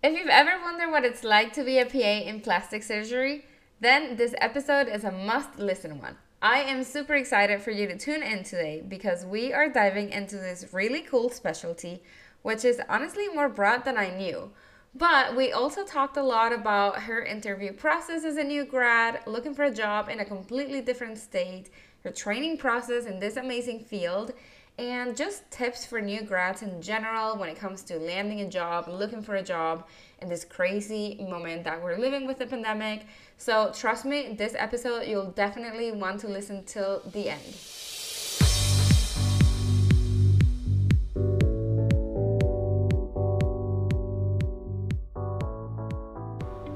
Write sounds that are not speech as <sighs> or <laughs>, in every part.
If you've ever wondered what it's like to be a PA in plastic surgery, then this episode is a must listen one. I am super excited for you to tune in today because we are diving into this really cool specialty, which is honestly more broad than I knew. But we also talked a lot about her interview process as a new grad, looking for a job in a completely different state, her training process in this amazing field, and just tips for new grads in general when it comes to landing a job, looking for a job in this crazy moment that we're living with the pandemic. So, trust me, this episode you'll definitely want to listen till the end.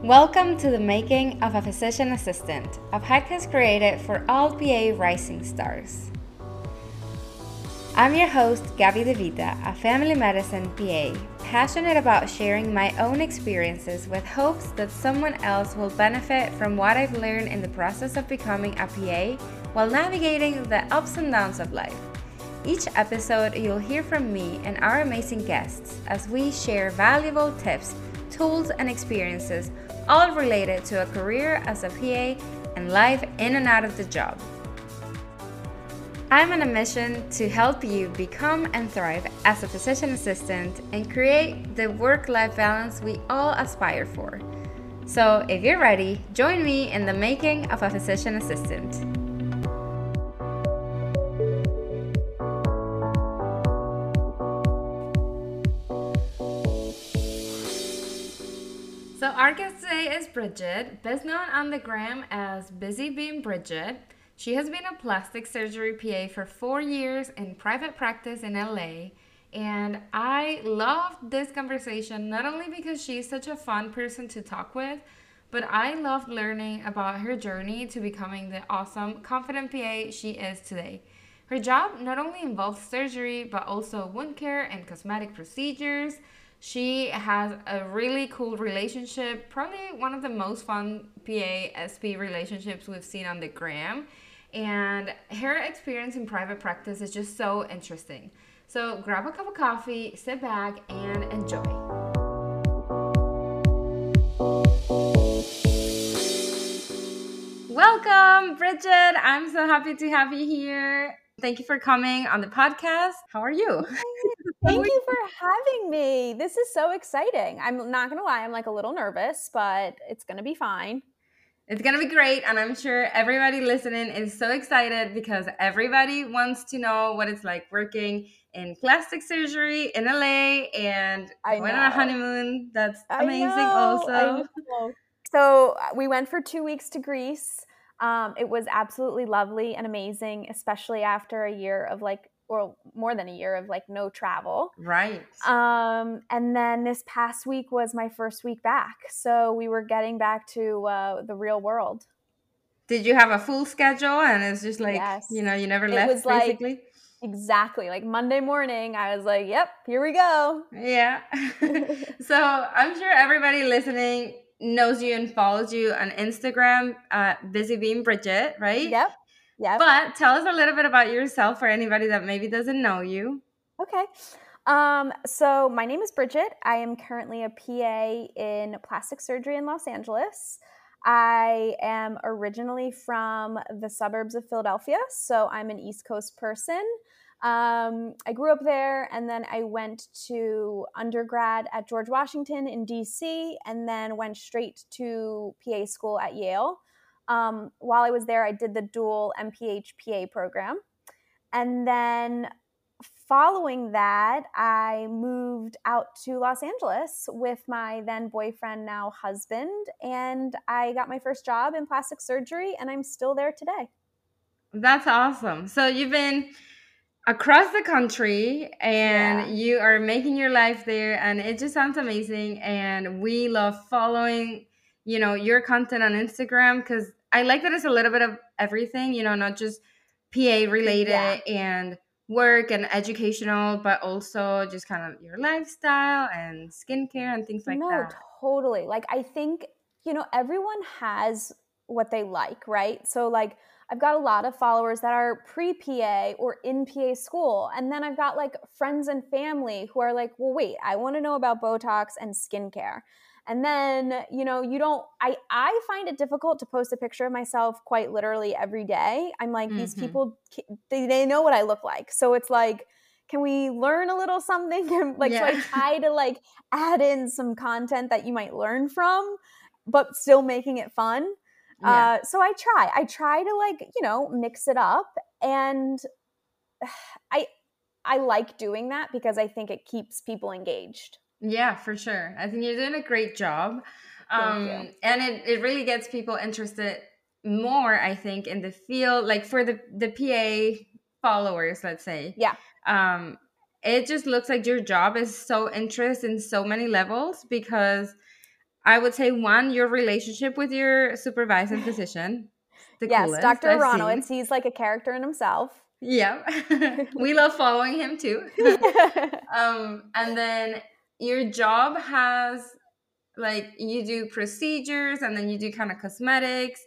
Welcome to the Making of a Physician Assistant, a podcast created for all PA rising stars. I'm your host, Gaby DeVita, a family medicine PA, passionate about sharing my own experiences with hopes that someone else will benefit from what I've learned in the process of becoming a PA while navigating the ups and downs of life. Each episode, you'll hear from me and our amazing guests as we share valuable tips, tools, and experiences, all related to a career as a PA and life in and out of the job. I'm on a mission to help you become and thrive as a physician assistant and create the work life balance we all aspire for. So, if you're ready, join me in the making of a physician assistant. So, our guest today is Bridget, best known on the gram as Busy Being Bridget. She has been a plastic surgery PA for four years in private practice in LA. And I loved this conversation not only because she's such a fun person to talk with, but I loved learning about her journey to becoming the awesome, confident PA she is today. Her job not only involves surgery, but also wound care and cosmetic procedures. She has a really cool relationship, probably one of the most fun PA SP relationships we've seen on the gram. And her experience in private practice is just so interesting. So grab a cup of coffee, sit back, and enjoy. Welcome, Bridget. I'm so happy to have you here. Thank you for coming on the podcast. How are you? Thank you for having me. This is so exciting. I'm not going to lie, I'm like a little nervous, but it's going to be fine. It's going to be great. And I'm sure everybody listening is so excited because everybody wants to know what it's like working in plastic surgery in LA and I went on a honeymoon. That's amazing, also. So uh, we went for two weeks to Greece. Um, it was absolutely lovely and amazing, especially after a year of like or more than a year of like no travel. Right. Um, and then this past week was my first week back. So we were getting back to uh, the real world. Did you have a full schedule and it's just like, yes. you know, you never it left basically? Like, exactly. Like Monday morning, I was like, yep, here we go. Yeah. <laughs> so I'm sure everybody listening knows you and follows you on Instagram, uh, Busy Being Bridget, right? Yep. Yeah. But tell us a little bit about yourself for anybody that maybe doesn't know you. Okay. Um, so my name is Bridget. I am currently a PA in plastic surgery in Los Angeles. I am originally from the suburbs of Philadelphia, so I'm an East Coast person. Um, I grew up there and then I went to undergrad at George Washington in DC and then went straight to PA school at Yale. Um, while I was there, I did the dual MPH-PA program. And then following that, I moved out to Los Angeles with my then boyfriend, now husband, and I got my first job in plastic surgery, and I'm still there today. That's awesome. So you've been across the country and yeah. you are making your life there, and it just sounds amazing. And we love following you know your content on instagram because i like that it's a little bit of everything you know not just pa related yeah. and work and educational but also just kind of your lifestyle and skincare and things like that. no, that totally like i think you know everyone has what they like right so like I've got a lot of followers that are pre PA or in PA school. And then I've got like friends and family who are like, well, wait, I want to know about Botox and skincare. And then, you know, you don't I I find it difficult to post a picture of myself quite literally every day. I'm like mm-hmm. these people they, they know what I look like. So it's like can we learn a little something? <laughs> like, yeah. so I <laughs> try to like add in some content that you might learn from, but still making it fun. Yeah. Uh, so I try. I try to like you know mix it up, and <sighs> I I like doing that because I think it keeps people engaged. Yeah, for sure. I think you're doing a great job. Um, and it, it really gets people interested more, I think, in the field. Like for the, the PA followers, let's say. Yeah. Um, it just looks like your job is so interesting in so many levels because I would say one, your relationship with your supervising <laughs> physician. The yes, Dr. Aronowitz, he's like a character in himself. Yeah. <laughs> we love following him too. <laughs> um, and then your job has like you do procedures and then you do kind of cosmetics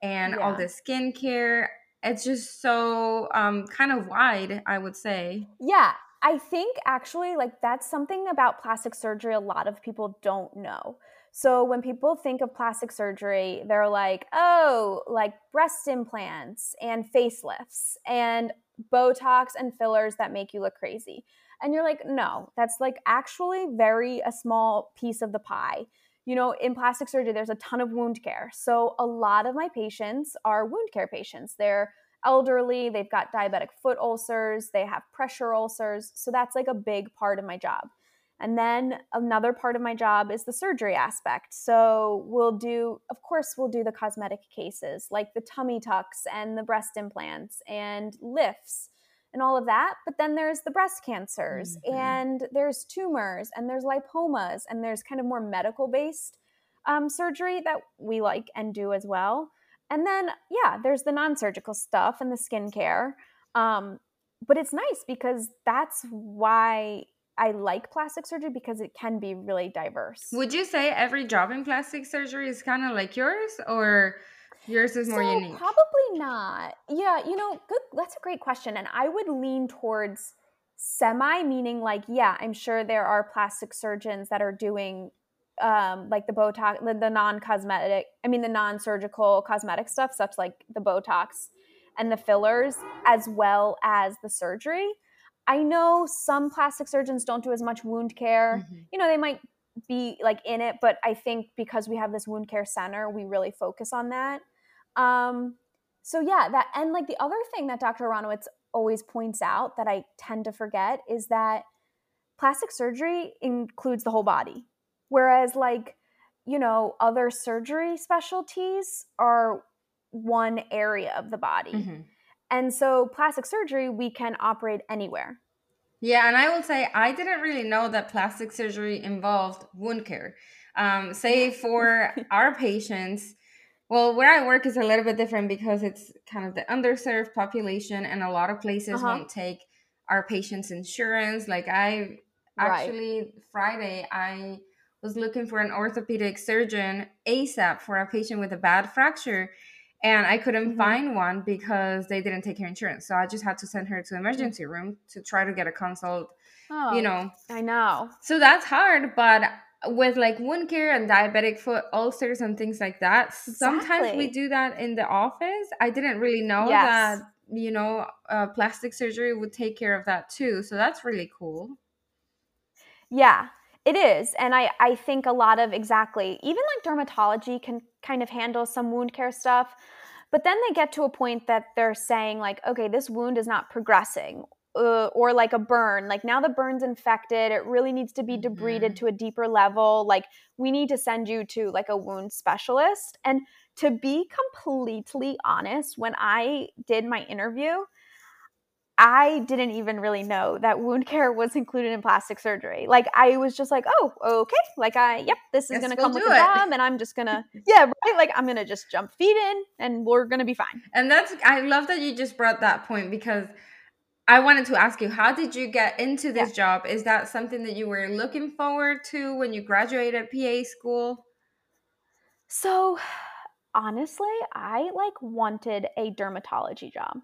and yeah. all the skincare. It's just so um, kind of wide, I would say. Yeah, I think actually, like, that's something about plastic surgery a lot of people don't know. So when people think of plastic surgery, they're like, oh, like breast implants and facelifts and Botox and fillers that make you look crazy. And you're like, no, that's like actually very a small piece of the pie. You know, in plastic surgery, there's a ton of wound care. So a lot of my patients are wound care patients. They're elderly, they've got diabetic foot ulcers, they have pressure ulcers. So that's like a big part of my job. And then another part of my job is the surgery aspect. So we'll do, of course, we'll do the cosmetic cases like the tummy tucks and the breast implants and lifts and all of that. But then there's the breast cancers mm-hmm. and there's tumors and there's lipomas and there's kind of more medical based um, surgery that we like and do as well. And then, yeah, there's the non surgical stuff and the skincare. Um, but it's nice because that's why I like plastic surgery because it can be really diverse. Would you say every job in plastic surgery is kind of like yours or yours is more so, unique? Probably not. Yeah, you know, good that's a great question and I would lean towards semi meaning like yeah, I'm sure there are plastic surgeons that are doing um, like the Botox, the, the non-cosmetic, I mean the non-surgical cosmetic stuff, such like the Botox and the fillers, as well as the surgery. I know some plastic surgeons don't do as much wound care. Mm-hmm. You know, they might be like in it, but I think because we have this wound care center, we really focus on that. Um, so yeah, that and like the other thing that Dr. Aronowitz always points out that I tend to forget is that plastic surgery includes the whole body. Whereas like, you know, other surgery specialties are one area of the body. Mm-hmm. And so, plastic surgery, we can operate anywhere. Yeah, and I will say I didn't really know that plastic surgery involved wound care. Um, say for <laughs> our patients, well, where I work is a little bit different because it's kind of the underserved population, and a lot of places uh-huh. won't take our patients' insurance. Like I actually right. Friday, I was looking for an orthopedic surgeon ASAP for a patient with a bad fracture and I couldn't mm-hmm. find one because they didn't take her insurance. So I just had to send her to emergency room to try to get a consult. Oh, you know, I know. So that's hard, but with like wound care and diabetic foot ulcers and things like that, exactly. sometimes we do that in the office. I didn't really know yes. that you know uh, plastic surgery would take care of that too. So that's really cool. Yeah, it is. And I, I think a lot of exactly, even like dermatology can kind of handle some wound care stuff. But then they get to a point that they're saying, like, okay, this wound is not progressing. Uh, or like a burn, like now the burn's infected, it really needs to be debrided mm-hmm. to a deeper level. Like, we need to send you to like a wound specialist. And to be completely honest, when I did my interview, I didn't even really know that wound care was included in plastic surgery. Like I was just like, oh, okay. Like I, yep, this is gonna we'll come with the job, and I'm just gonna, <laughs> yeah, right. Like I'm gonna just jump feet in, and we're gonna be fine. And that's, I love that you just brought that point because I wanted to ask you, how did you get into this yeah. job? Is that something that you were looking forward to when you graduated PA school? So honestly, I like wanted a dermatology job.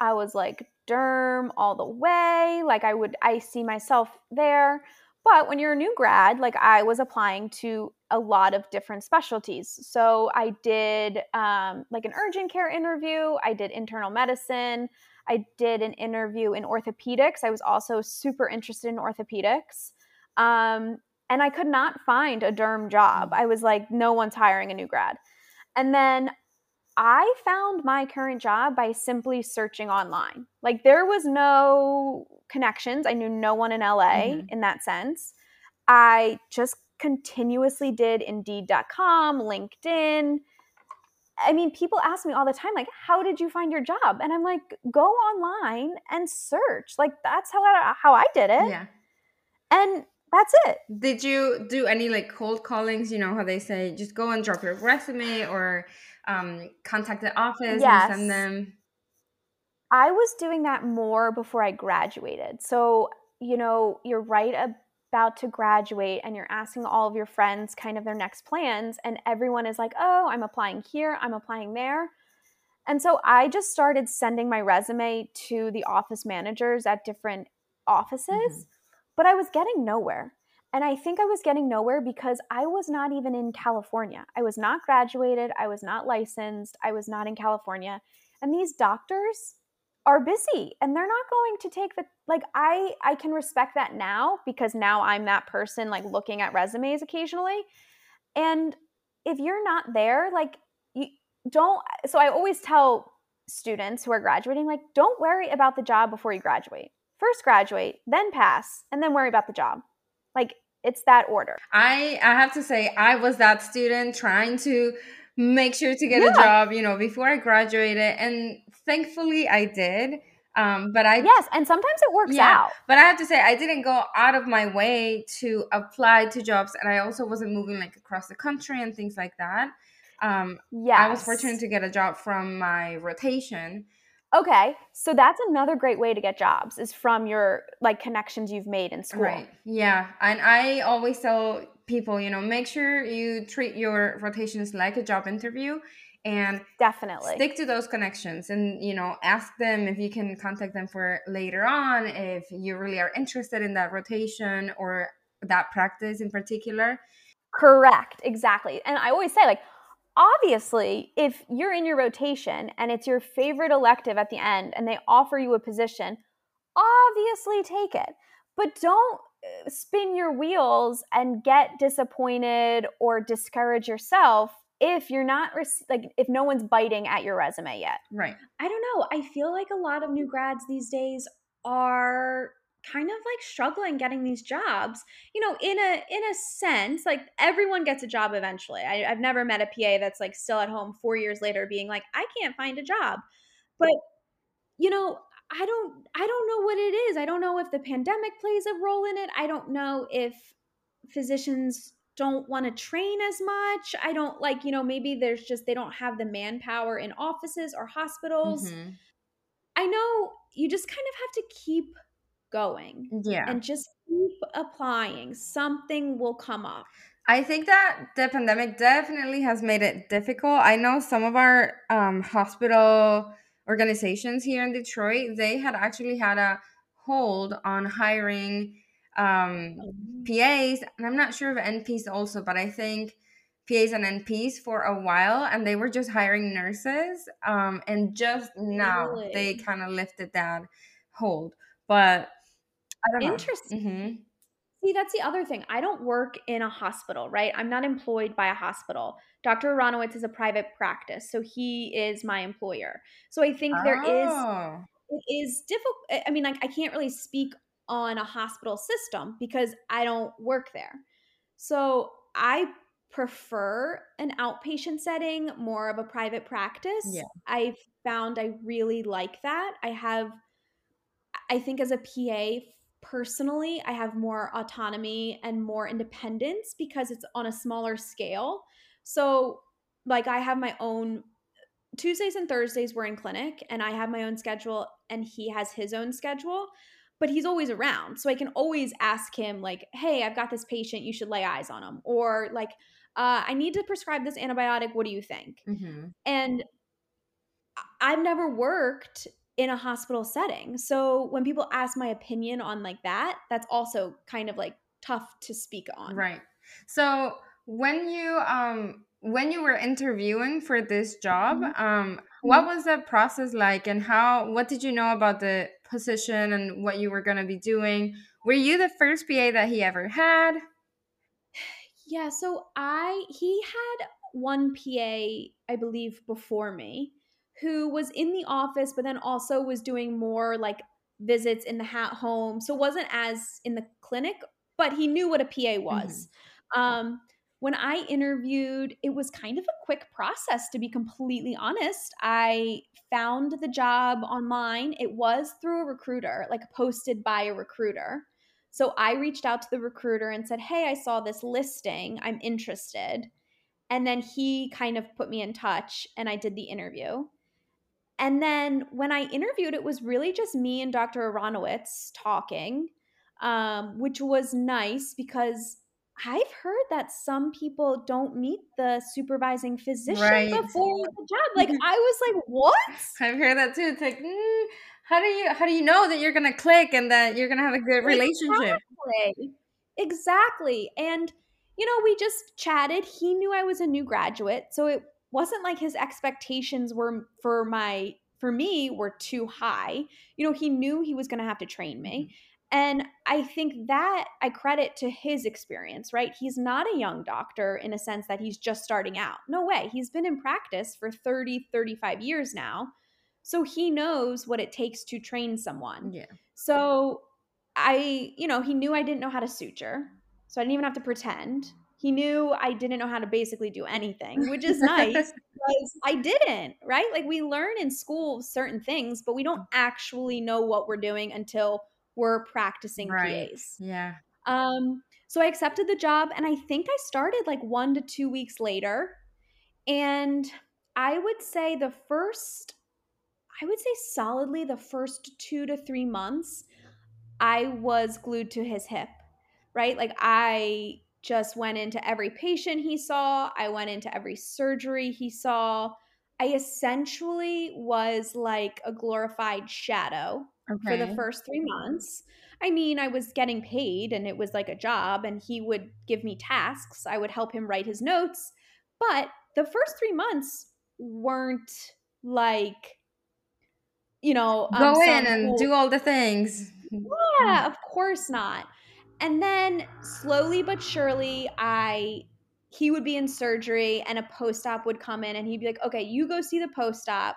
I was like derm all the way. Like I would I see myself there. But when you're a new grad, like I was applying to a lot of different specialties. So I did um, like an urgent care interview, I did internal medicine, I did an interview in orthopedics. I was also super interested in orthopedics. Um, and I could not find a derm job. I was like, no one's hiring a new grad. And then I found my current job by simply searching online. Like there was no connections. I knew no one in LA mm-hmm. in that sense. I just continuously did Indeed.com, LinkedIn. I mean, people ask me all the time, like, how did you find your job? And I'm like, go online and search. Like, that's how I, how I did it. Yeah. And that's it. Did you do any like cold callings? You know how they say just go and drop your resume or um, contact the office yes. and send them? I was doing that more before I graduated. So, you know, you're right about to graduate and you're asking all of your friends kind of their next plans, and everyone is like, oh, I'm applying here, I'm applying there. And so I just started sending my resume to the office managers at different offices, mm-hmm. but I was getting nowhere. And I think I was getting nowhere because I was not even in California. I was not graduated. I was not licensed. I was not in California. And these doctors are busy and they're not going to take the like I I can respect that now because now I'm that person like looking at resumes occasionally. And if you're not there, like you don't so I always tell students who are graduating like don't worry about the job before you graduate. First graduate, then pass, and then worry about the job. Like it's that order. I I have to say I was that student trying to make sure to get yeah. a job, you know, before I graduated and thankfully I did. Um, but I yes, and sometimes it works yeah, out. But I have to say, I didn't go out of my way to apply to jobs, and I also wasn't moving like across the country and things like that. Um, yeah, I was fortunate to get a job from my rotation, Okay, so that's another great way to get jobs is from your like connections you've made in school. Right. Yeah, and I always tell people, you know, make sure you treat your rotations like a job interview and definitely. stick to those connections and you know ask them if you can contact them for later on if you really are interested in that rotation or that practice in particular. Correct. Exactly. And i always say like obviously, if you're in your rotation and it's your favorite elective at the end and they offer you a position, obviously take it. But don't uh, spin your wheels and get disappointed or discourage yourself if you're not like if no one's biting at your resume yet. Right. I don't know. I feel like a lot of new grads these days are kind of like struggling getting these jobs you know in a in a sense like everyone gets a job eventually I, have never met a pa that's like still at home four years later being like i can't find a job but you know i don't i don't know what it is i don't know if the pandemic plays a role in it i don't know if physicians don't want to train as much i don't like you know maybe there's just they don't have the manpower in offices or hospitals mm-hmm. i know you just kind of have to keep going. Yeah. And just keep applying. Something will come up. I think that the pandemic definitely has made it difficult. I know some of our um, hospital organizations here in Detroit, they had actually had a hold on hiring um, oh. PAs, and I'm not sure of NPs also, but I think PAs and NPs for a while, and they were just hiring nurses. Um, and just now really? they kind of lifted that hold. But I don't Interesting. Mm-hmm. See, that's the other thing. I don't work in a hospital, right? I'm not employed by a hospital. Dr. Aronowitz is a private practice, so he is my employer. So I think oh. there is oh. it is difficult. I mean, like I can't really speak on a hospital system because I don't work there. So I prefer an outpatient setting, more of a private practice. Yeah. I've found I really like that. I have I think as a PA personally i have more autonomy and more independence because it's on a smaller scale so like i have my own tuesdays and thursdays we're in clinic and i have my own schedule and he has his own schedule but he's always around. So I can always ask him, like, hey, I've got this patient, you should lay eyes on him. Or, like, uh, I need to prescribe this antibiotic. What do you think? Mm-hmm. And I've never worked in a hospital setting. So when people ask my opinion on like that, that's also kind of like tough to speak on. Right. So when you um when you were interviewing for this job, mm-hmm. um what mm-hmm. was the process like and how what did you know about the position and what you were going to be doing? Were you the first PA that he ever had? Yeah, so I he had one PA I believe before me who was in the office but then also was doing more like visits in the hat home. So wasn't as in the clinic, but he knew what a PA was. Mm-hmm. Um when I interviewed, it was kind of a quick process, to be completely honest. I found the job online. It was through a recruiter, like posted by a recruiter. So I reached out to the recruiter and said, Hey, I saw this listing. I'm interested. And then he kind of put me in touch and I did the interview. And then when I interviewed, it was really just me and Dr. Aronowitz talking, um, which was nice because I've heard that some people don't meet the supervising physician right. before the job. Like I was like, "What?" I've heard that too. It's like, mm, how do you how do you know that you're gonna click and that you're gonna have a good relationship? Exactly. exactly. And you know, we just chatted. He knew I was a new graduate, so it wasn't like his expectations were for my for me were too high. You know, he knew he was going to have to train me. And I think that I credit to his experience, right? He's not a young doctor in a sense that he's just starting out. No way. He's been in practice for 30, 35 years now. So he knows what it takes to train someone. Yeah. So I, you know, he knew I didn't know how to suture. So I didn't even have to pretend. He knew I didn't know how to basically do anything, which is nice <laughs> because I didn't, right? Like we learn in school certain things, but we don't mm. actually know what we're doing until were practicing right. PAs. Yeah. Um, so I accepted the job and I think I started like one to two weeks later. And I would say the first, I would say solidly the first two to three months, I was glued to his hip, right? Like I just went into every patient he saw, I went into every surgery he saw. I essentially was like a glorified shadow okay. for the first three months. I mean, I was getting paid and it was like a job, and he would give me tasks. I would help him write his notes. But the first three months weren't like, you know, um, go in and cool- do all the things. Yeah, of course not. And then slowly but surely, I he would be in surgery and a post op would come in and he'd be like, okay, you go see the post op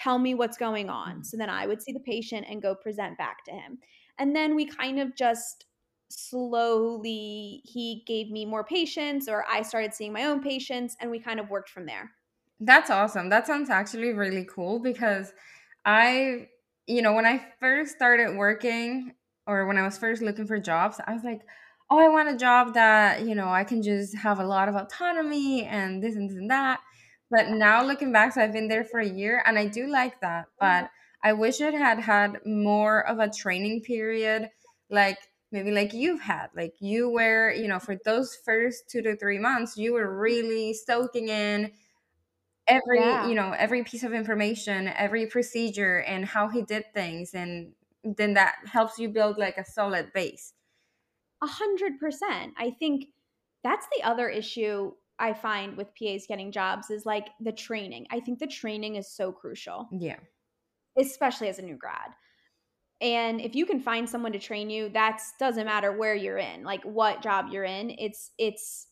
tell me what's going on. Mm-hmm. So then I would see the patient and go present back to him. And then we kind of just slowly, he gave me more patients, or I started seeing my own patients, and we kind of worked from there. That's awesome. That sounds actually really cool because I, you know, when I first started working or when I was first looking for jobs, I was like, oh, I want a job that, you know, I can just have a lot of autonomy and this and this and that. But now looking back, so I've been there for a year and I do like that. Mm-hmm. But I wish it had had more of a training period, like maybe like you've had. Like you were, you know, for those first two to three months, you were really soaking in every, yeah. you know, every piece of information, every procedure and how he did things. And then that helps you build like a solid base. A hundred percent. I think that's the other issue I find with PAs getting jobs is like the training. I think the training is so crucial. Yeah. Especially as a new grad. And if you can find someone to train you, that's doesn't matter where you're in, like what job you're in. It's it's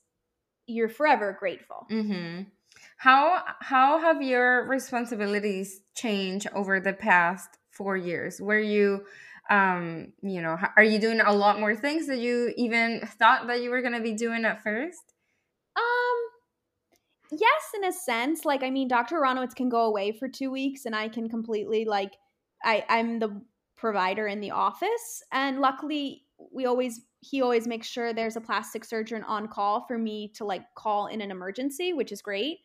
you're forever grateful. Mm-hmm. How how have your responsibilities changed over the past four years? Were you um you know are you doing a lot more things that you even thought that you were going to be doing at first yes, in a sense. Like, I mean, Dr. Aronowitz can go away for two weeks, and I can completely like, I I'm the provider in the office, and luckily we always he always makes sure there's a plastic surgeon on call for me to like call in an emergency, which is great.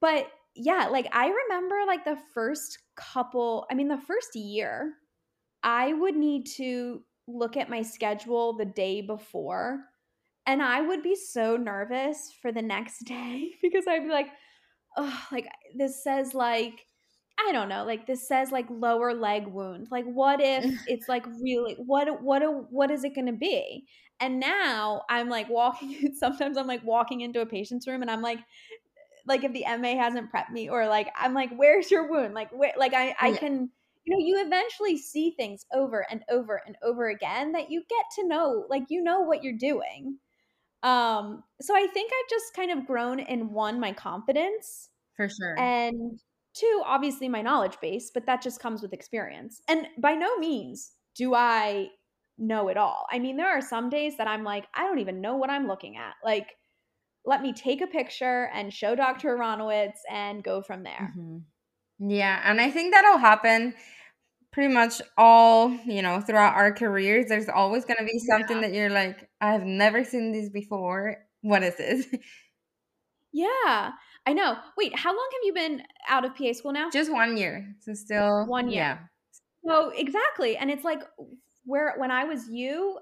But yeah, like I remember like the first couple, I mean, the first year I would need to look at my schedule the day before and I would be so nervous for the next <laughs> day because I'd be like, oh, like this says like I don't know, like this says like lower leg wound. Like what if <laughs> it's like really what what what is it going to be? And now I'm like walking <laughs> sometimes I'm like walking into a patient's room and I'm like like if the MA hasn't prepped me or like I'm like where's your wound? Like where like I I yeah. can you know you eventually see things over and over and over again that you get to know like you know what you're doing. Um so I think I've just kind of grown in one my confidence for sure. And two, obviously my knowledge base, but that just comes with experience. And by no means do I know it all. I mean, there are some days that I'm like, I don't even know what I'm looking at. Like, let me take a picture and show Dr. Aronowitz and go from there. Mm-hmm. Yeah. And I think that'll happen pretty much all, you know, throughout our careers. There's always going to be something yeah. that you're like, I've never seen this before. What is this? <laughs> Yeah. I know. Wait, how long have you been out of PA school now? Just one year. So still one year. Yeah. So exactly. And it's like where when I was you,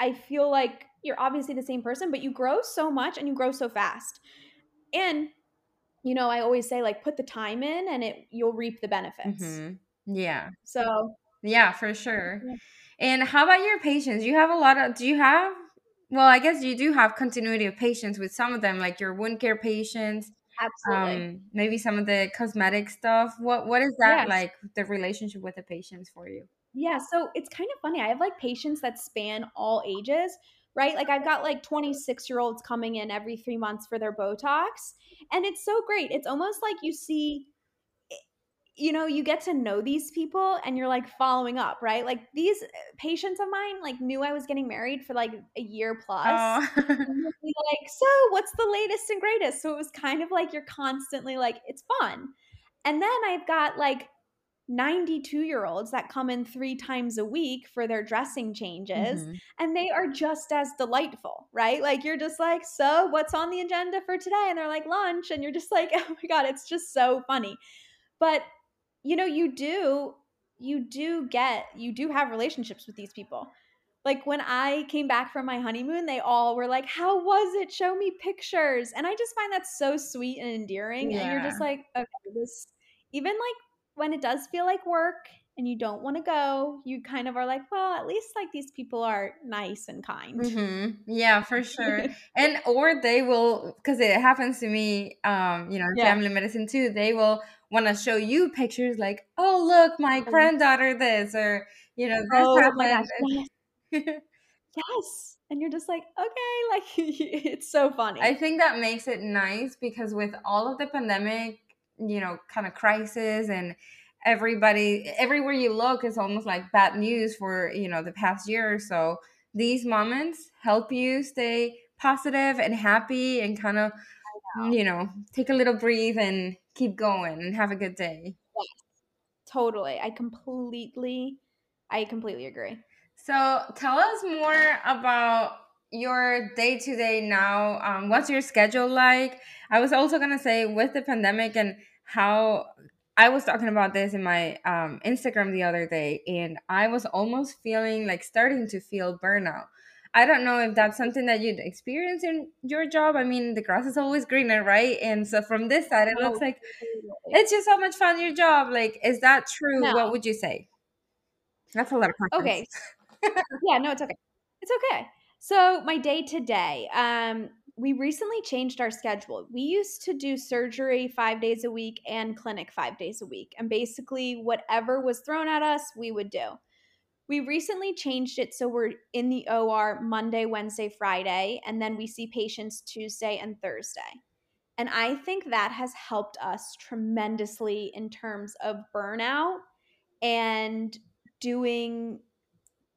I feel like you're obviously the same person, but you grow so much and you grow so fast. And you know, I always say like put the time in and it you'll reap the benefits. Mm-hmm. Yeah. So yeah, for sure. And how about your patients? You have a lot of do you have well, I guess you do have continuity of patients with some of them, like your wound care patients. Absolutely. Um, maybe some of the cosmetic stuff. What what is that yes. like? The relationship with the patients for you? Yeah, so it's kind of funny. I have like patients that span all ages, right? Like I've got like 26 year olds coming in every three months for their Botox, and it's so great. It's almost like you see you know, you get to know these people and you're like following up, right? Like these uh, patients of mine like knew I was getting married for like a year plus. Oh. like, so what's the latest and greatest? So it was kind of like you're constantly like, it's fun. And then I've got like 92 year olds that come in three times a week for their dressing changes mm-hmm. and they are just as delightful right like you're just like so what's on the agenda for today and they're like lunch and you're just like <laughs> oh my god it's just so funny but you know, you do you do get you do have relationships with these people. Like when I came back from my honeymoon, they all were like, "How was it? Show me pictures." And I just find that so sweet and endearing. Yeah. And you're just like, "Okay, this even like when it does feel like work and you don't want to go, you kind of are like, well, at least like these people are nice and kind. Mm-hmm. Yeah, for sure. <laughs> and or they will, because it happens to me, um, you know, yeah. family medicine too. They will want to show you pictures like, oh, look, my oh. granddaughter this, or, you know, this oh, happened. Yes. <laughs> yes. And you're just like, okay, <laughs> like it's so funny. I think that makes it nice because with all of the pandemic, you know, kind of crisis and everybody, everywhere you look is almost like bad news for, you know, the past year or so. These moments help you stay positive and happy and kind of, you know, take a little breathe and keep going and have a good day. Yes, totally. I completely, I completely agree. So tell us more about your day to day now. Um, what's your schedule like? I was also gonna say with the pandemic and how I was talking about this in my um, Instagram the other day, and I was almost feeling like starting to feel burnout. I don't know if that's something that you'd experience in your job. I mean, the grass is always greener, right? And so from this side, it looks like it's just so much fun your job. Like, is that true? No. What would you say? That's a lot of questions. Okay. yeah, no, it's okay. It's okay. So my day to day, um, we recently changed our schedule. We used to do surgery five days a week and clinic five days a week. And basically, whatever was thrown at us, we would do. We recently changed it so we're in the OR Monday, Wednesday, Friday, and then we see patients Tuesday and Thursday. And I think that has helped us tremendously in terms of burnout and doing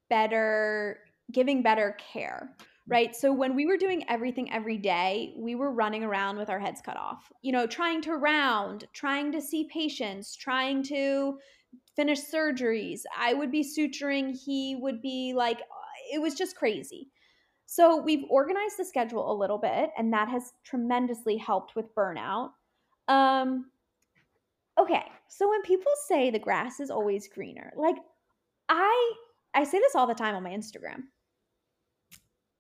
better, giving better care, right? So when we were doing everything every day, we were running around with our heads cut off, you know, trying to round, trying to see patients, trying to finish surgeries. I would be suturing. He would be like, uh, it was just crazy. So we've organized the schedule a little bit, and that has tremendously helped with burnout. Um, okay, so when people say the grass is always greener, like I I say this all the time on my Instagram.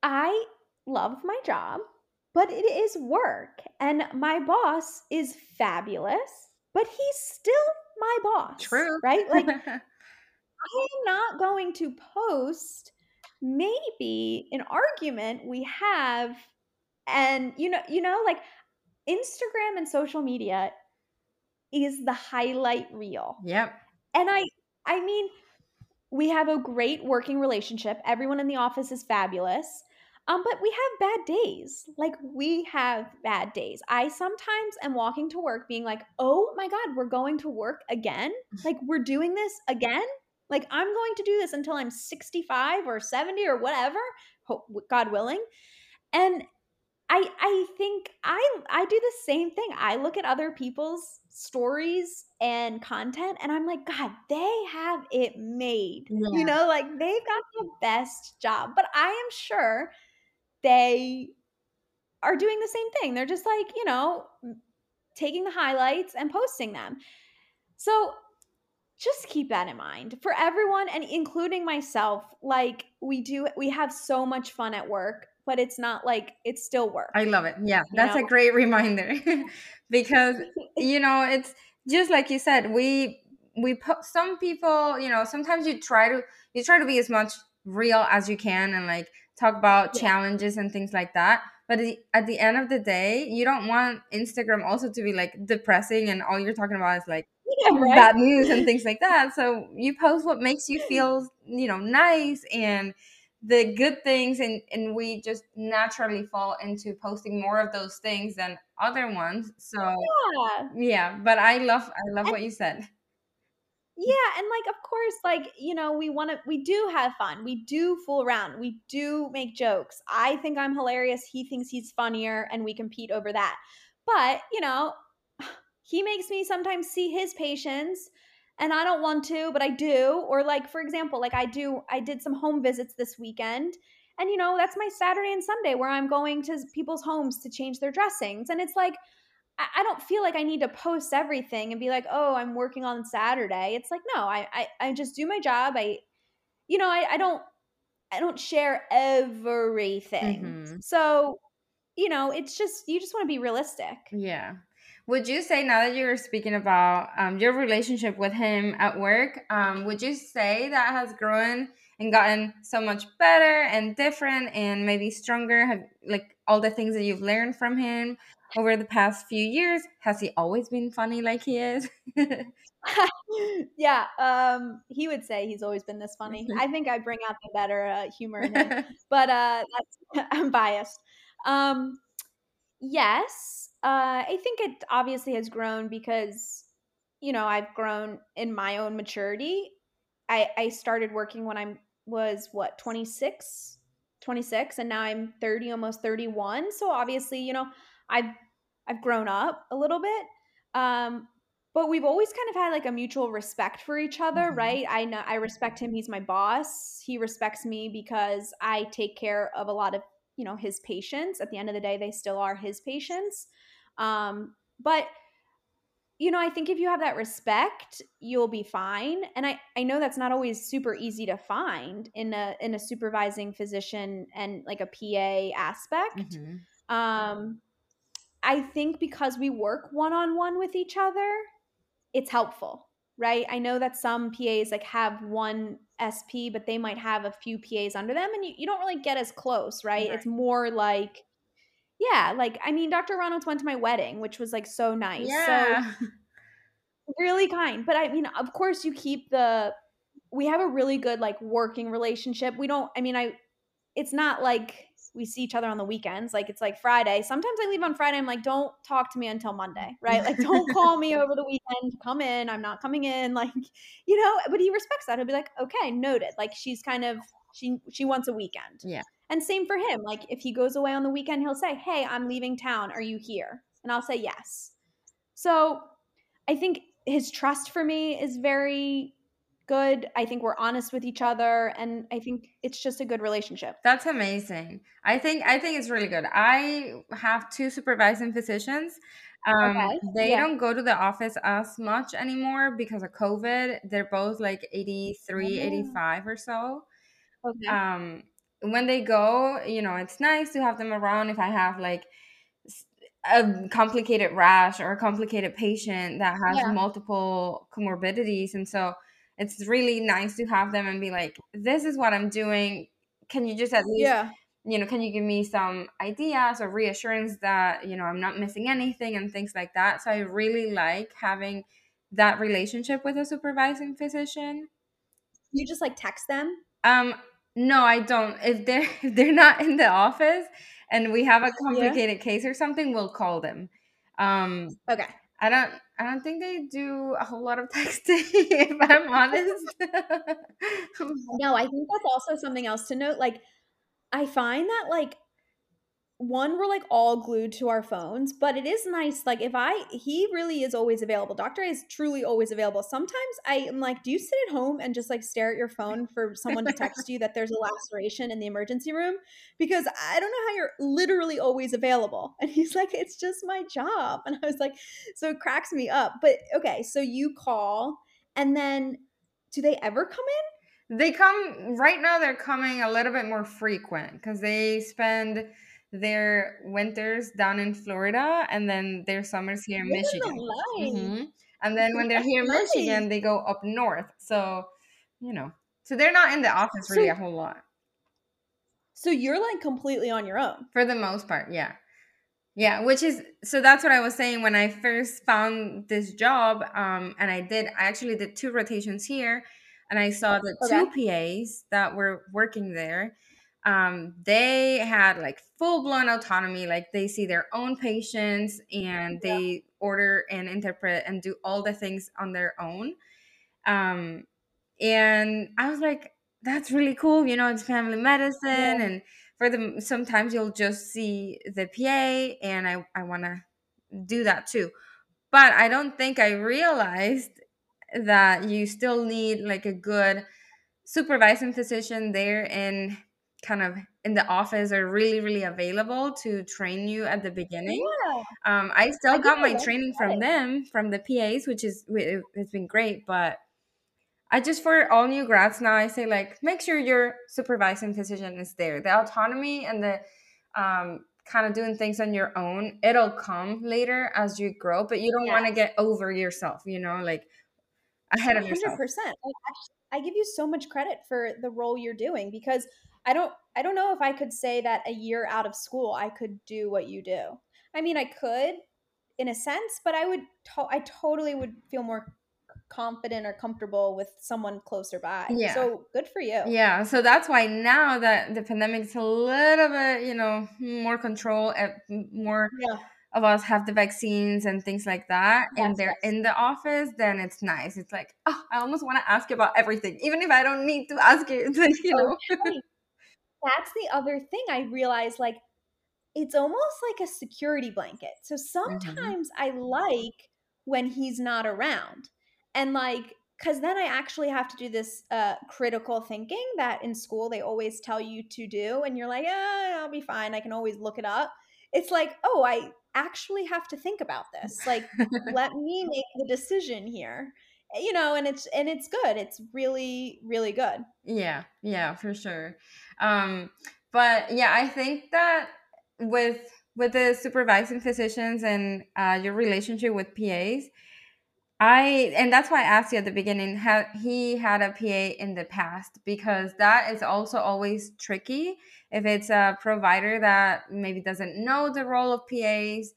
I love my job, but it is work. And my boss is fabulous, but he's still my boss. True. Right? Like <laughs> I am not going to post maybe an argument we have and you know you know like Instagram and social media is the highlight reel. Yep. And I I mean we have a great working relationship. Everyone in the office is fabulous. Um, but we have bad days. Like we have bad days. I sometimes am walking to work being like, oh my God, we're going to work again? Like we're doing this again? Like I'm going to do this until I'm 65 or 70 or whatever, God willing. And I I think I I do the same thing. I look at other people's stories and content and I'm like, God, they have it made. Yeah. You know, like they've got the best job. But I am sure they are doing the same thing. They're just like, you know, taking the highlights and posting them. So just keep that in mind for everyone and including myself like we do we have so much fun at work but it's not like it's still work i love it yeah that's know? a great reminder <laughs> because <laughs> you know it's just like you said we we put some people you know sometimes you try to you try to be as much real as you can and like talk about yeah. challenges and things like that but at the end of the day you don't want instagram also to be like depressing and all you're talking about is like yeah, <laughs> right? bad news and things like that. So you post what makes you feel, you know, nice and the good things and and we just naturally fall into posting more of those things than other ones. So yeah, yeah but I love I love and, what you said. Yeah, and like of course like, you know, we want to we do have fun. We do fool around. We do make jokes. I think I'm hilarious. He thinks he's funnier and we compete over that. But, you know, <sighs> he makes me sometimes see his patients and I don't want to, but I do. Or like for example, like I do I did some home visits this weekend. And you know, that's my Saturday and Sunday where I'm going to people's homes to change their dressings. And it's like I, don't feel like I need to post everything and be like, oh, I'm working on Saturday. It's like, no, I I, I just do my job. I you know, I, I don't I don't share everything. Mm-hmm. So, you know, it's just you just want to be realistic. Yeah. Would you say now that you're speaking about um, your relationship with him at work, um, would you say that has grown and gotten so much better and different and maybe stronger? Have like all the things that you've learned from him over the past few years? Has he always been funny like he is? <laughs> <laughs> yeah, um, he would say he's always been this funny. I think I bring out the better uh, humor in him, <laughs> but uh, that's I'm biased. Um, yes, uh, I think it obviously has grown because, you know, I've grown in my own maturity. I, I started working when I was what 26, 26, and now I'm 30, almost 31. So obviously, you know, I've I've grown up a little bit. Um, but we've always kind of had like a mutual respect for each other, mm-hmm. right? I know I respect him, he's my boss. He respects me because I take care of a lot of you know his patients at the end of the day they still are his patients um, but you know i think if you have that respect you'll be fine and i i know that's not always super easy to find in a in a supervising physician and like a pa aspect mm-hmm. um i think because we work one-on-one with each other it's helpful right i know that some pas like have one SP, but they might have a few PAs under them, and you, you don't really get as close, right? right? It's more like, yeah, like I mean, Dr. Reynolds went to my wedding, which was like so nice. Yeah. So really kind. But I mean, of course, you keep the. We have a really good like working relationship. We don't. I mean, I. It's not like we see each other on the weekends. Like it's like Friday. Sometimes I leave on Friday. I'm like, don't talk to me until Monday, right? Like, don't <laughs> call me over the weekend. Come in. I'm not coming in. <laughs> Like, you know. But he respects that. He'll be like, okay, noted. Like she's kind of she she wants a weekend. Yeah. And same for him. Like if he goes away on the weekend, he'll say, hey, I'm leaving town. Are you here? And I'll say yes. So I think his trust for me is very good. I think we're honest with each other and I think it's just a good relationship. That's amazing. I think I think it's really good. I have two supervising physicians. Um, okay. they yeah. don't go to the office as much anymore because of COVID. They're both like 83, 85 or so. Okay. Um, when they go, you know, it's nice to have them around if I have like a complicated rash or a complicated patient that has yeah. multiple comorbidities and so it's really nice to have them and be like this is what i'm doing. Can you just at least yeah. you know can you give me some ideas or reassurance that you know i'm not missing anything and things like that. So i really like having that relationship with a supervising physician. You just like text them? Um no i don't. If they're <laughs> if they're not in the office and we have a complicated yeah. case or something we'll call them. Um okay. I don't I don't think they do a whole lot of <laughs> texting if I'm honest. <laughs> no, I think that's also something else to note. Like I find that like one we're like all glued to our phones but it is nice like if i he really is always available doctor is truly always available. Sometimes i am like do you sit at home and just like stare at your phone for someone to text you that there's a laceration in the emergency room? Because i don't know how you're literally always available. <laughs> And he's like it's just my job. And i was like so it cracks me up. But okay so you call and then do they ever come in? They come right now they're coming a little bit more frequent because they spend their winters down in Florida and then their summers here in Michigan. Mm-hmm. And then when they're here in Michigan, they go up north. So, you know, so they're not in the office really so, a whole lot. So you're like completely on your own. For the most part, yeah. Yeah, which is so that's what I was saying when I first found this job. Um, and I did I actually did two rotations here and I saw the okay. two PAs that were working there um, they had like full blown autonomy. Like they see their own patients and they yeah. order and interpret and do all the things on their own. Um, and I was like, that's really cool. You know, it's family medicine. Yeah. And for them, sometimes you'll just see the PA, and I, I want to do that too. But I don't think I realized that you still need like a good supervising physician there and kind of in the office are really really available to train you at the beginning yeah. um, i still I got my training from them from the pas which is it's been great but i just for all new grads now i say like make sure your supervising physician is there the autonomy and the um, kind of doing things on your own it'll come later as you grow but you don't yeah. want to get over yourself you know like ahead of 100%. yourself 100% I give you so much credit for the role you're doing because I don't I don't know if I could say that a year out of school I could do what you do. I mean, I could in a sense, but I would to- I totally would feel more confident or comfortable with someone closer by. Yeah. So good for you. Yeah. So that's why now that the pandemic's a little bit, you know, more control, eh, and more yeah. of us have the vaccines and things like that, yes, and they're yes. in the office, then it's nice. It's like, oh, I almost want to ask you about everything, even if I don't need to ask you. <laughs> Like, you oh, know that's the other thing I realized like it's almost like a security blanket. So mm-hmm. sometimes mm-hmm. I like when he's not around. And like cuz then I actually have to do this uh, critical thinking that in school they always tell you to do and you're like, "Yeah, I'll be fine. I can always look it up." It's like, "Oh, I actually have to think about this. Like <laughs> let me make the decision here." You know and it's and it's good it's really really good. Yeah yeah for sure. Um but yeah i think that with with the supervising physicians and uh, your relationship with pas i and that's why i asked you at the beginning how he had a pa in the past because that is also always tricky if it's a provider that maybe doesn't know the role of pas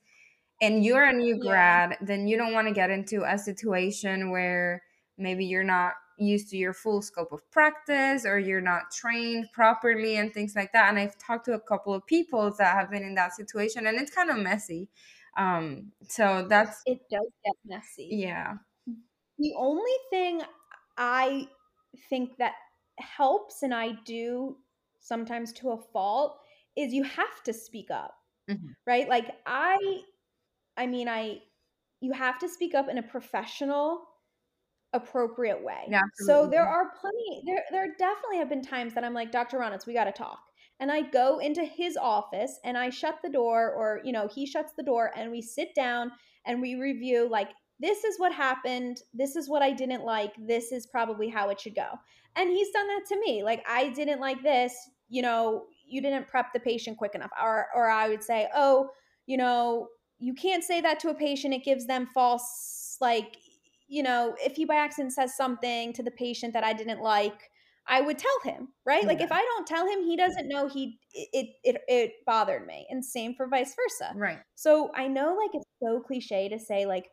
and you're a new grad, yeah. then you don't want to get into a situation where maybe you're not used to your full scope of practice or you're not trained properly and things like that. And I've talked to a couple of people that have been in that situation and it's kind of messy. Um, so that's it does get messy. Yeah. The only thing I think that helps and I do sometimes to a fault is you have to speak up. Mm-hmm. Right? Like I I mean, I you have to speak up in a professional appropriate way. Yeah, so there are plenty there there definitely have been times that I'm like, Dr. Ronitz, we gotta talk. And I go into his office and I shut the door, or you know, he shuts the door and we sit down and we review like this is what happened, this is what I didn't like, this is probably how it should go. And he's done that to me. Like I didn't like this, you know, you didn't prep the patient quick enough. Or or I would say, "Oh, you know, you can't say that to a patient. It gives them false like you know, if he by accident says something to the patient that I didn't like, I would tell him, right? Yeah. Like if I don't tell him, he doesn't know he it, it it bothered me. And same for vice versa. Right. So I know like it's so cliche to say like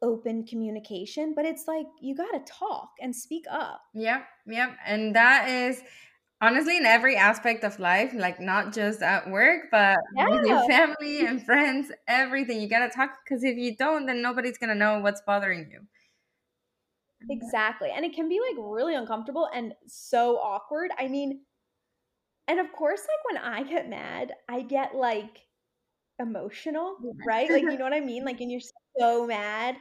open communication, but it's like you got to talk and speak up. Yep, yep. And that is honestly in every aspect of life, like not just at work, but yeah. with your family and friends, everything. You got to talk because if you don't, then nobody's to know what's bothering you. Mm. Exactly. And it can be like really uncomfortable and so awkward. I mean, and of course, like when I get mad, I get like emotional, right? Like, you know what I mean? <laughs> Like, and you're so mad.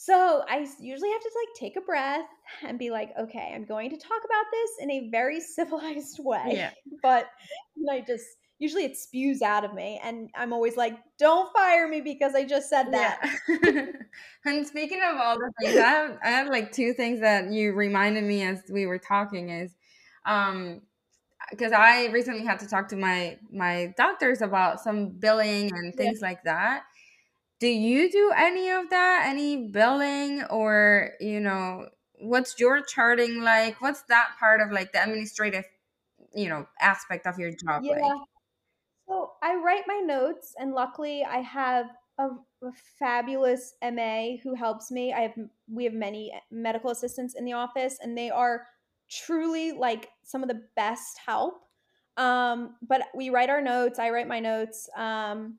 So I usually have to like take a breath and be like, okay, I'm going to talk about this in a very <laughs> civilized way. Yeah. But I just usually it spews out of me and i'm always like don't fire me because i just said that yeah. <laughs> and speaking of all the things I have, I have like two things that you reminded me as we were talking is um because i recently had to talk to my my doctors about some billing and things yeah. like that do you do any of that any billing or you know what's your charting like what's that part of like the administrative you know aspect of your job yeah. like so I write my notes, and luckily I have a, a, fabulous MA who helps me. I have we have many medical assistants in the office, and they are truly like some of the best help. Um, but we write our notes. I write my notes, um,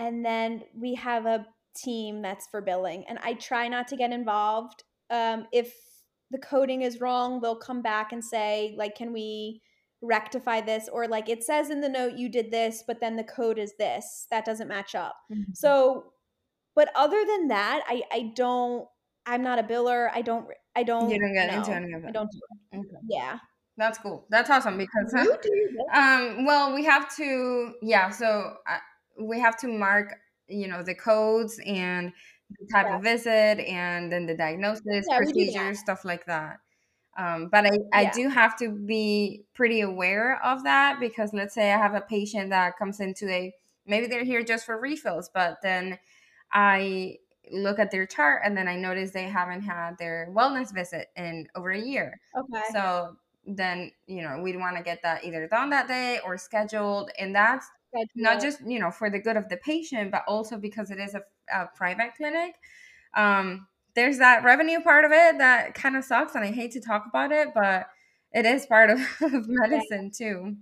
and then we have a team that's for billing, and I try not to get involved. Um, if the coding is wrong, they'll come back and say like, "Can we?" rectify this? Or like it says in the note you did this but then the code is this. That doesn't match up. Mm-hmm. so but other than that i i don't i'm not a biller. I don't i don't you don't get into any of it. i don't do it. Okay. yeah. That's cool. That's awesome because <laughs> um well we have to yeah so uh, we have to mark you know the codes and the type yeah. of visit and then the diagnosis yeah, procedures stuff like that um, but I, I yeah. do have to be pretty aware of that because let's say I have a patient that comes into a maybe they're here just for refills, but then I look at their chart and then I notice they haven't had their wellness visit in over a year. Okay. So then, you know, we'd want to get that either done that day or scheduled. And that's not just, you know, for the good of the patient, but also because it is a, a private clinic. Um, there's that revenue part of it that kind of sucks and I hate to talk about it, but it is part of, <laughs> of medicine too.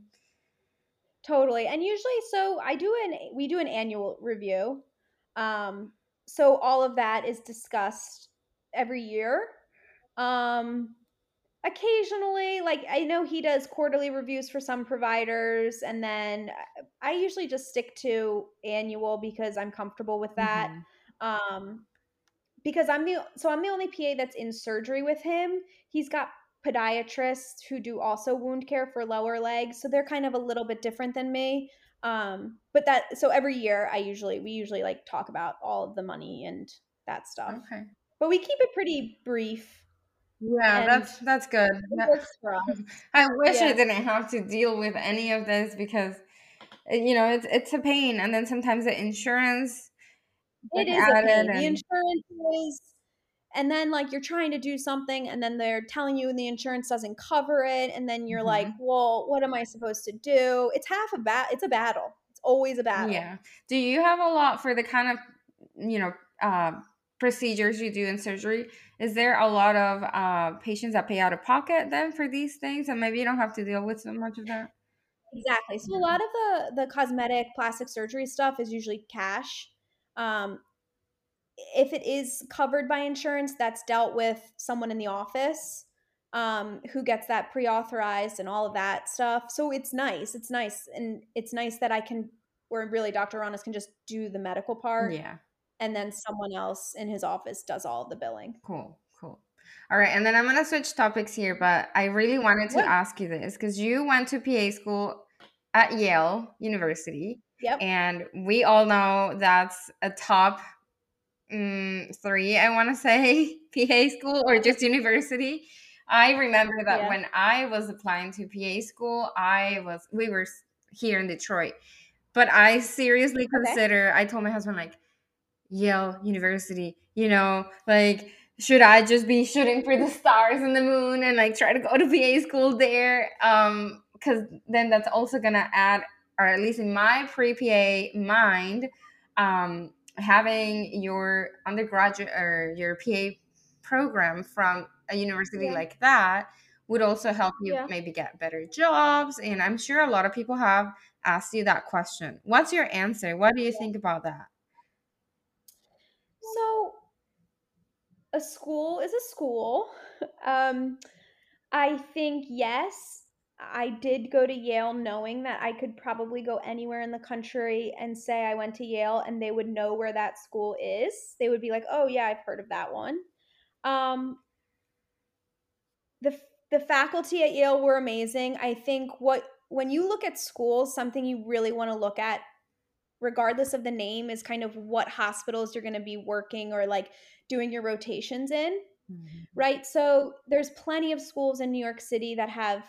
Totally. And usually so I do an we do an annual review. Um so all of that is discussed every year. Um occasionally like I know he does quarterly reviews for some providers and then I usually just stick to annual because I'm comfortable with that. Mm-hmm. Um because I'm the so I'm the only PA that's in surgery with him. He's got podiatrists who do also wound care for lower legs, so they're kind of a little bit different than me. Um, but that so every year I usually we usually like talk about all of the money and that stuff. Okay. But we keep it pretty brief. Yeah, that's that's good. <laughs> I wish yeah. I didn't have to deal with any of this because eh, you know it's it's a pain, and then sometimes the insurance it is a pain. And... The insurance is, and then like you're trying to do something, and then they're telling you the insurance doesn't cover it, and then you're mm-hmm. like, well, what am I supposed to do? It's half a bat. It's a battle. It's always a battle. Yeah. Do you have a lot for the kind of you know uh, procedures you do in surgery? Is there a lot of uh, patients that pay out of pocket then for these things, and maybe you don't have to deal with so much of that? Exactly. So a lot of the the cosmetic plastic surgery stuff is usually cash. Um, if it is covered by insurance, that's dealt with someone in the office um, who gets that pre-authorized and all of that stuff. So it's nice. It's nice, and it's nice that I can, or really, Dr. Ronis can just do the medical part. Yeah, and then someone else in his office does all of the billing. Cool, cool. All right, and then I'm gonna switch topics here, but I really wanted to ask you this because you went to PA school at Yale University. Yep. And we all know that's a top mm, three, I want to say, <laughs> PA school or just university. I remember that yeah. when I was applying to PA school, I was, we were here in Detroit, but I seriously okay. consider, I told my husband, like, Yale University, you know, like, should I just be shooting for the stars and the moon and like try to go to PA school there? Um, because then that's also gonna add, or at least in my pre PA mind, um, having your undergraduate or your PA program from a university yeah. like that would also help you yeah. maybe get better jobs. And I'm sure a lot of people have asked you that question. What's your answer? What do you think about that? So, a school is a school. Um, I think yes, I did go to Yale knowing that I could probably go anywhere in the country and say I went to Yale and they would know where that school is. They would be like, "Oh yeah, I've heard of that one." Um, the the faculty at Yale were amazing. I think what when you look at schools, something you really want to look at regardless of the name is kind of what hospitals you're going to be working or like doing your rotations in. Mm-hmm. Right? So there's plenty of schools in New York City that have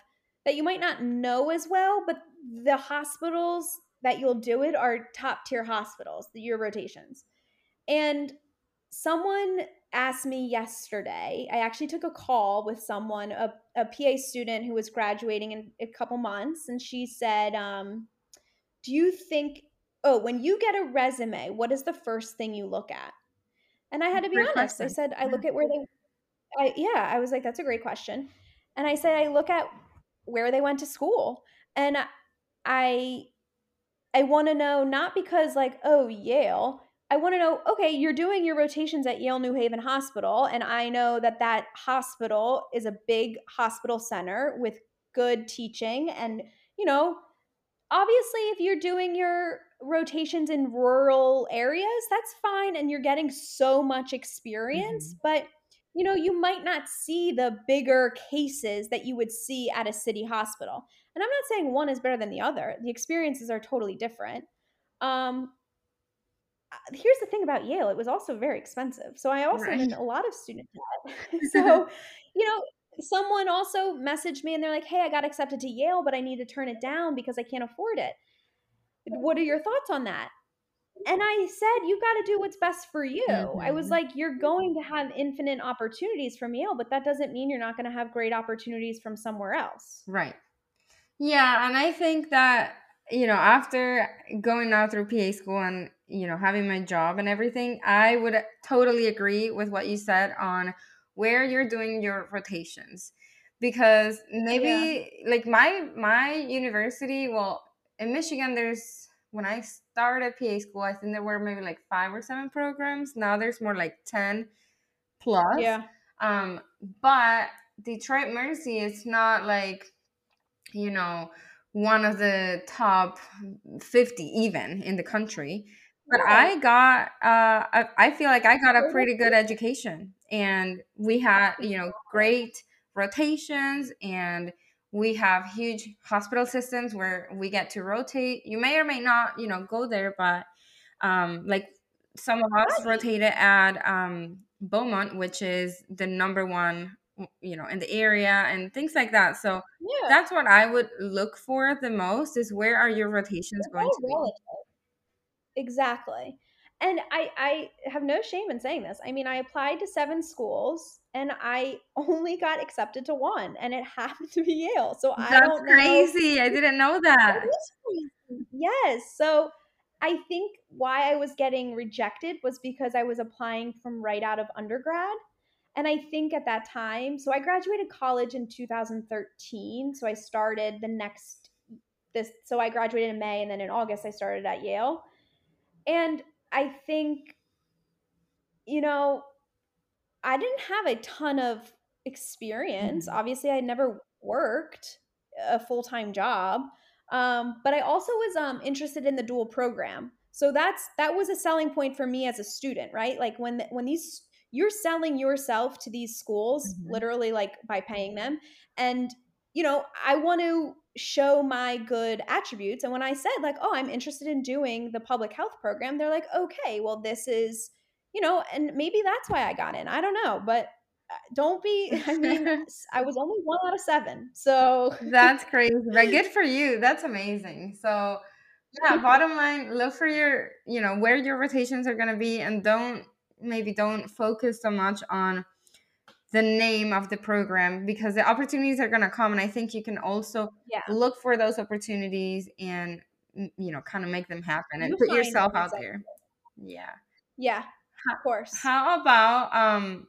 that you might not know as well, but the hospitals that you'll do it are top tier hospitals, year rotations. And someone asked me yesterday, I actually took a call with someone, a, a PA student who was graduating in a couple months, and she said, um, Do you think, oh, when you get a resume, what is the first thing you look at? And I had to be great honest. Question. I said, I look at where they, I, yeah, I was like, that's a great question. And I said, I look at where they went to school. And I I want to know not because like, oh, Yale. I want to know, okay, you're doing your rotations at Yale New Haven Hospital and I know that that hospital is a big hospital center with good teaching and, you know, obviously if you're doing your rotations in rural areas, that's fine and you're getting so much experience, mm-hmm. but you know, you might not see the bigger cases that you would see at a city hospital. And I'm not saying one is better than the other. The experiences are totally different. Um, uh, here's the thing about Yale, it was also very expensive. So I also right. a lot of student debt. <laughs> so, <laughs> you know, someone also messaged me and they're like, "Hey, I got accepted to Yale, but I need to turn it down because I can't afford it." What are your thoughts on that? and I said, you've got to do what's best for you. Mm-hmm. I was mm-hmm. like, you're going to have infinite opportunities from Yale, but that doesn't mean you're not going to have great opportunities from somewhere else. Right. Yeah. And I think that, you know, after going out through PA school and, you know, having my job and everything, I would totally agree with what you said on where you're doing your rotations. Because maybe yeah. like my my university, well, in Michigan there's when I started PA school, I think there were maybe like five or seven programs. Now there's more like 10 plus. Yeah. Um, but Detroit Mercy is not like, you know, one of the top 50 even in the country. But I got, uh, I feel like I got a pretty good education. And we had, you know, great rotations and we have huge hospital systems where we get to rotate. You may or may not you know go there but um like some of us rotated at um beaumont which is the number one you know in the area and things like that. So yeah. that's what i would look for the most is where are your rotations going to be? exactly and I, I have no shame in saying this. I mean, I applied to seven schools and I <laughs> only got accepted to one, and it <laughs> happened to be Yale. So That's I don't crazy. Know. I didn't know that. Yes. So I think why I was getting rejected was because I was applying from right out of undergrad. And I think at that time, so I graduated college in 2013. So I started the next this so I graduated in May and then in August I started at Yale. And I think, you know, I didn't have a ton of experience. Mm-hmm. Obviously, I never worked a full time job, um, but I also was um, interested in the dual program. So that's that was a selling point for me as a student, right? Like when when these you're selling yourself to these schools mm-hmm. literally like by paying them and you know i want to show my good attributes and when i said like oh i'm interested in doing the public health program they're like okay well this is you know and maybe that's why i got in i don't know but uh, don't be <laughs> i mean <laughs> i was only one out of seven so that's crazy but good <laughs> for you that's amazing so yeah bottom line look for your you know where your rotations are going to be and don't maybe don't focus so much on the name of the program because the opportunities are going to come and i think you can also yeah. look for those opportunities and you know kind of make them happen and you put yourself out there. yeah. Yeah of course. how about um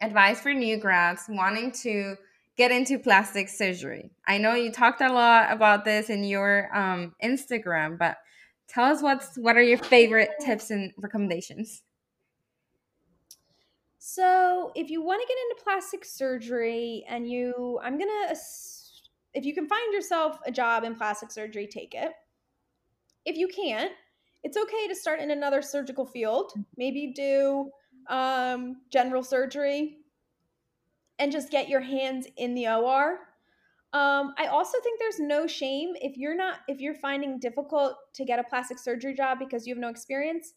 advice for new grads wanting to get into plastic surgery? I know you talked a lot about this in your um instagram but tell us what's what are your favorite tips and recommendations so, if you want to get into plastic surgery and you, I'm going to, if you can find yourself a job in plastic surgery, take it. If you can't, it's okay to start in another surgical field. Maybe do um, general surgery and just get your hands in the OR. Um, I also think there's no shame if you're not if you're finding difficult to get a plastic surgery job because you have no experience.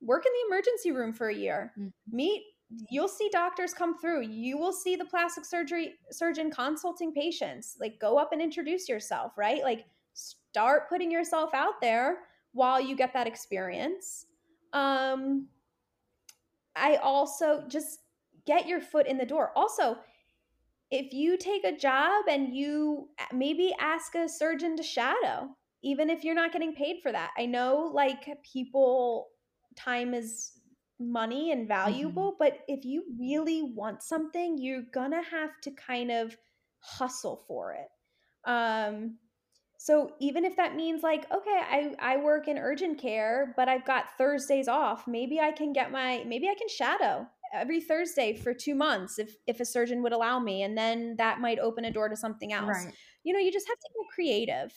Work in the emergency room for a year. Mm-hmm. Meet you'll see doctors come through. You will see the plastic surgery surgeon consulting patients like go up and introduce yourself right? Like start putting yourself out there while you get that experience. Um i also just get your foot in the door. Also if you take a job and you maybe ask a surgeon to shadow even if you're not getting paid for that. I know like people time is money and mm-hmm. valuable mm-hmm. but if you really want something you're gonna have to kind of hustle for it um so even if that means like okay i i work in urgent care but i've got thursdays off maybe i can get my maybe i can shadow every thursday for two months if if a surgeon would allow me and then that might open a door to something else right. you know you just have to get creative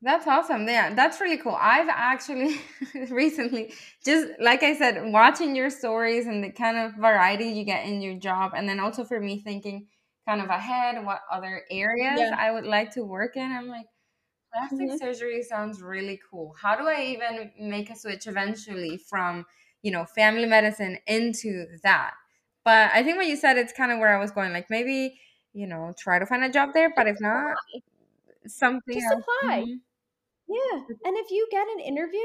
that's awesome. Yeah, that's really cool. I've actually <laughs> recently just like I said, watching your stories and the kind of variety you get in your job, and then also for me thinking kind of ahead what other areas yeah. I would like to work in. I'm like, plastic mm-hmm. surgery sounds really cool. How do I even make a switch eventually from, you know, family medicine into that? But I think what you said, it's kind of where I was going. Like maybe, you know, try to find a job there, but if not, something just else. apply. Mm-hmm. Yeah. And if you get an interview,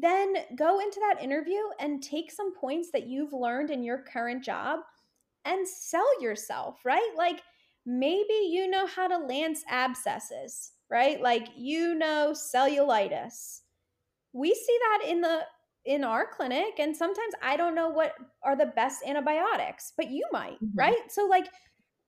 then go into that interview and take some points that you've learned in your current job and sell yourself, right? Like maybe you know how to lance abscesses, right? Like you know cellulitis. We see that in the in our clinic and sometimes I don't know what are the best antibiotics, but you might, mm-hmm. right? So like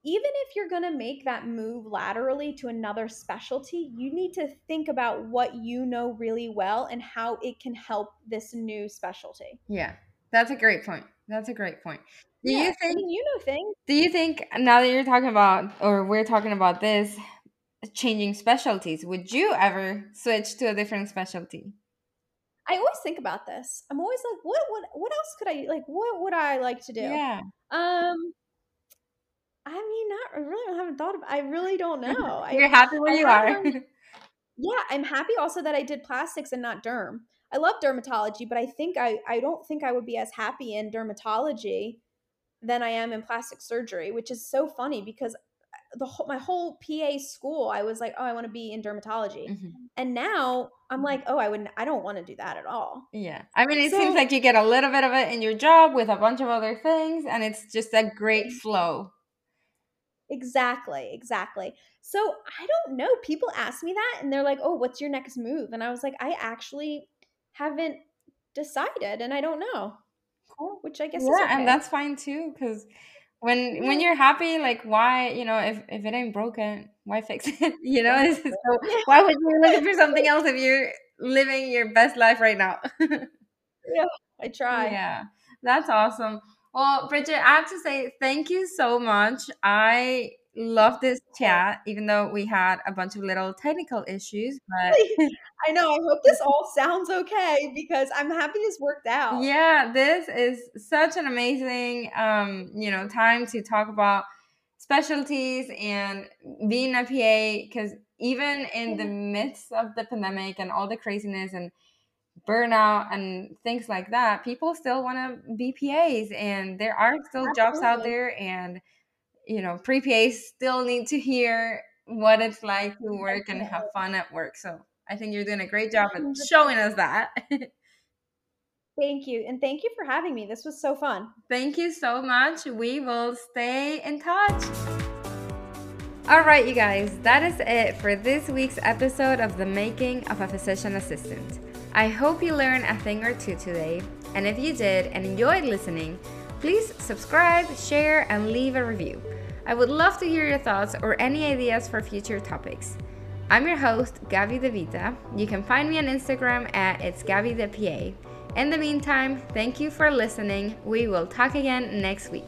even if you're going to make that move laterally to another specialty, you need to think about what you know really well and how it can help this new specialty. Yeah, that's a great point. That's a great point. Do yeah, you think I mean, you know things? Do you think now that you're talking about or we're talking about this changing specialties, would you ever switch to a different specialty? I always think about this. I'm always like, what what what else could I like what would I like to do? Yeah. Um I mean, not I really haven't thought of. I really don't <laughs> know. You're I, happy where I you are. <laughs> yeah, I'm happy also that I did plastics and not derm. I love dermatology, but I think I I don't think I would be as happy in dermatology than I am in plastic surgery, which is so funny because uh, the whole, my whole PA school, I was like, oh, I want to be in dermatology, mm-hmm. and now I'm like, oh, I wouldn't, I don't want to do that at all. Yeah, I mean, it so, seems like you get a little bit of it in your job with a bunch of other things, and it's just a great flow. Exactly, exactly. So I don't know. People ask me that and they're like, oh, what's your next move? And I was like, I actually haven't decided and I don't know. Cool. Which I guess yeah, okay. and that's fine too, because when when you're happy, like why, you know, if, if it ain't broken, why fix it? <laughs> you know, so why would you look for something <laughs> else if you're living your best life right now? <laughs> yeah, I try. Yeah. That's awesome. Well, Bridget, I have to say thank you so much. I love this chat, even though we had a bunch of little technical issues. But <laughs> I know. I hope this all sounds okay because I'm happy this worked out. Yeah, this is such an amazing, um, you know, time to talk about specialties and being a PA because even in the <laughs> midst of the pandemic and all the craziness and burnout and things like that, people still want to be PAs and there are still Absolutely. jobs out there and you know, pre PAs still need to hear what it's like to work and have fun at work. So I think you're doing a great job at showing us that. <laughs> Thank you. And thank you for having me. This was so fun. Thank you so much. We will stay in touch. All right, you guys, that is it for this week's episode of The Making of a Physician Assistant. I hope you learned a thing or two today. And if you did and enjoyed listening, please subscribe, share, and leave a review. I would love to hear your thoughts or any ideas for future topics. I'm your host, Gaby DeVita. You can find me on Instagram at It's Gaby the. In the meantime, thank you for listening. We will talk again next week.